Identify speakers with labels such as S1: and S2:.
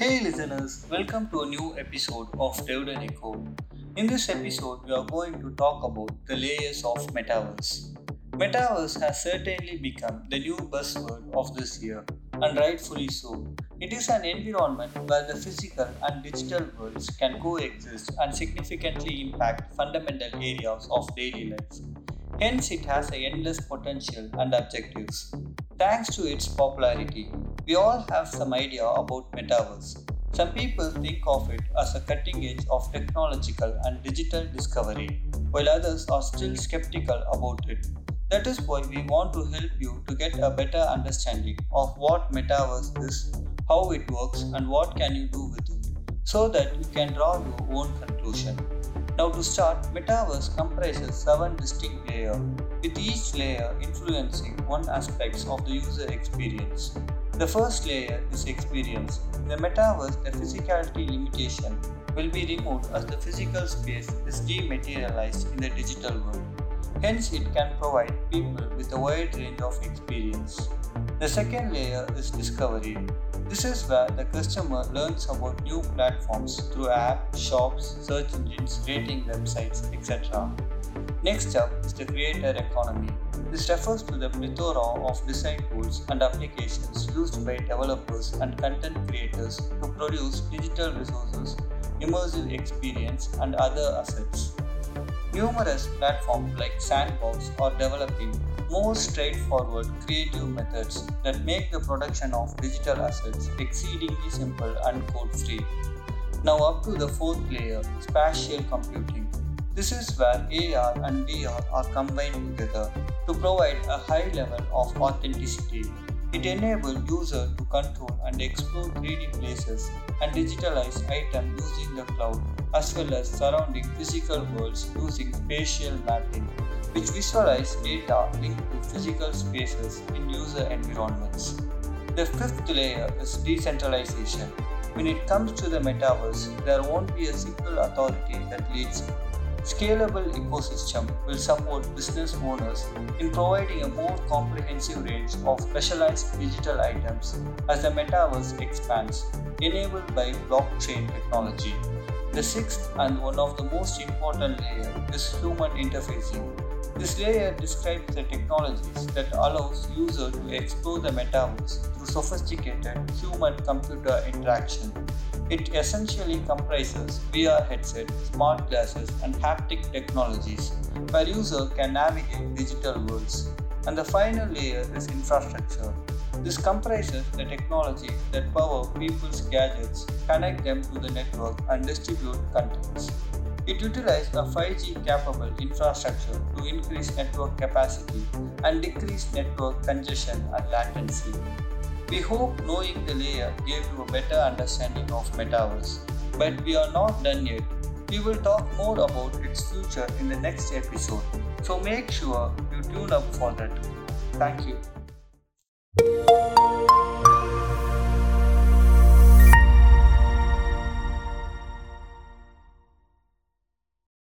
S1: listeners, welcome to a new episode of Dev and Echo. In this episode, we are going to talk about the layers of metaverse. Metaverse has certainly become the new buzzword of this year, and rightfully so. It is an environment where the physical and digital worlds can coexist and significantly impact fundamental areas of daily life. Hence, it has a endless potential and objectives. Thanks to its popularity, we all have some idea about metaverse. Some people think of it as a cutting edge of technological and digital discovery, while others are still skeptical about it. That is why we want to help you to get a better understanding of what metaverse is, how it works, and what can you do with it, so that you can draw your own conclusion. Now to start, Metaverse comprises seven distinct layers, with each layer influencing one aspect of the user experience. The first layer is experience. In the Metaverse, the physicality limitation will be removed as the physical space is dematerialized in the digital world. Hence, it can provide people with a wide range of experience. The second layer is discovery. This is where the customer learns about new platforms through apps, shops, search engines, rating websites, etc. Next up is the creator economy. This refers to the plethora of design tools and applications used by developers and content creators to produce digital resources, immersive experience, and other assets. Numerous platforms like Sandbox are developing more straightforward creative methods that make the production of digital assets exceedingly simple and code free. Now, up to the fourth layer spatial computing. This is where AR and VR are combined together to provide a high level of authenticity. It enables users to control and explore 3D places and digitalize items using the cloud as well as surrounding physical worlds using spatial mapping which visualize data linked to physical spaces in user environments. The fifth layer is decentralization. When it comes to the metaverse, there won't be a single authority that leads. Scalable ecosystem will support business owners in providing a more comprehensive range of specialized digital items as the metaverse expands, enabled by blockchain technology. The sixth and one of the most important layers is human interfacing. This layer describes the technologies that allows users to explore the metaverse through sophisticated human-computer interaction. It essentially comprises VR headsets, smart glasses, and haptic technologies, where users can navigate digital worlds. And the final layer is infrastructure. This comprises the technology that power people's gadgets, connect them to the network, and distribute contents. It utilizes a 5G capable infrastructure to increase network capacity and decrease network congestion and latency. We hope knowing the layer gave you a better understanding of Metaverse. But we are not done yet. We will talk more about its future in the next episode. So make sure you tune up for that. Thank you. Música